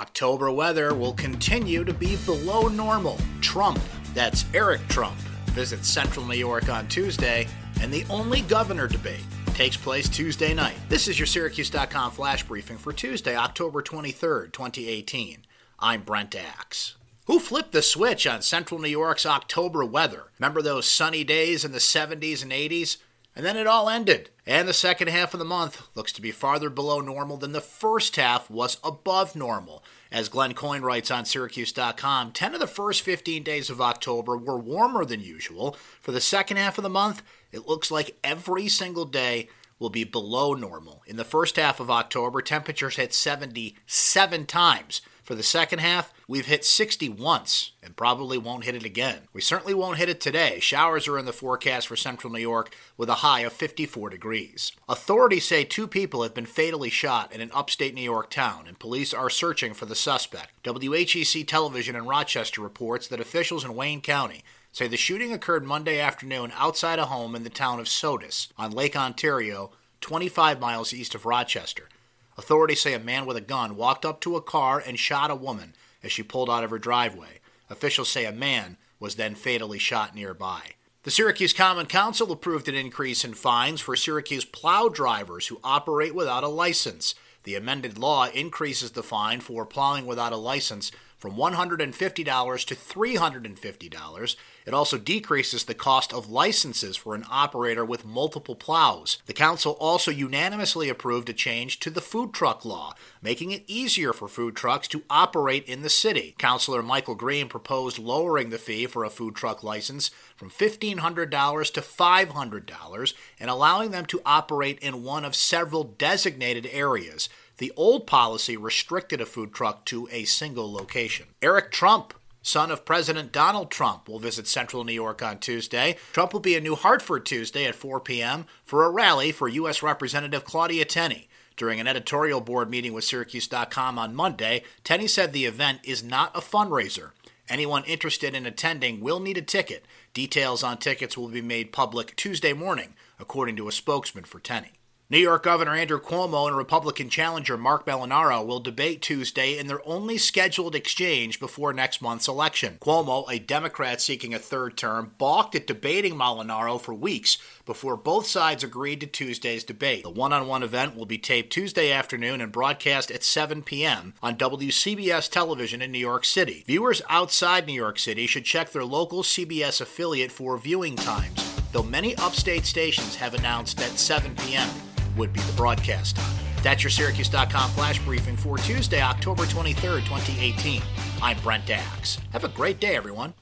October weather will continue to be below normal. Trump, that's Eric Trump, visits central New York on Tuesday, and the only governor debate takes place Tuesday night. This is your Syracuse.com flash briefing for Tuesday, October 23rd, 2018. I'm Brent Axe. Who flipped the switch on central New York's October weather? Remember those sunny days in the 70s and 80s? And then it all ended. And the second half of the month looks to be farther below normal than the first half was above normal. As Glenn Coin writes on Syracuse.com, 10 of the first 15 days of October were warmer than usual. For the second half of the month, it looks like every single day will be below normal. In the first half of October, temperatures hit 77 times. For the second half, we've hit 60 once and probably won't hit it again. We certainly won't hit it today. Showers are in the forecast for central New York with a high of 54 degrees. Authorities say two people have been fatally shot in an upstate New York town, and police are searching for the suspect. WHEC television in Rochester reports that officials in Wayne County say the shooting occurred Monday afternoon outside a home in the town of Sodus on Lake Ontario, 25 miles east of Rochester. Authorities say a man with a gun walked up to a car and shot a woman as she pulled out of her driveway. Officials say a man was then fatally shot nearby. The Syracuse Common Council approved an increase in fines for Syracuse plow drivers who operate without a license. The amended law increases the fine for plowing without a license from $150 to $350. It also decreases the cost of licenses for an operator with multiple plows. The council also unanimously approved a change to the food truck law, making it easier for food trucks to operate in the city. Councilor Michael Greene proposed lowering the fee for a food truck license from $1,500 to $500 and allowing them to operate in one of several designated areas. The old policy restricted a food truck to a single location. Eric Trump, son of President Donald Trump, will visit central New York on Tuesday. Trump will be in New Hartford Tuesday at 4 p.m. for a rally for U.S. Representative Claudia Tenney. During an editorial board meeting with Syracuse.com on Monday, Tenney said the event is not a fundraiser. Anyone interested in attending will need a ticket. Details on tickets will be made public Tuesday morning, according to a spokesman for Tenney. New York Governor Andrew Cuomo and Republican challenger Marc Molinaro will debate Tuesday in their only scheduled exchange before next month's election. Cuomo, a Democrat seeking a third term, balked at debating Molinaro for weeks before both sides agreed to Tuesday's debate. The one on one event will be taped Tuesday afternoon and broadcast at 7 p.m. on WCBS television in New York City. Viewers outside New York City should check their local CBS affiliate for viewing times, though many upstate stations have announced that 7 p.m would be the broadcast time. That's your Syracuse.com flash briefing for Tuesday, October 23rd, 2018. I'm Brent Axe. Have a great day, everyone.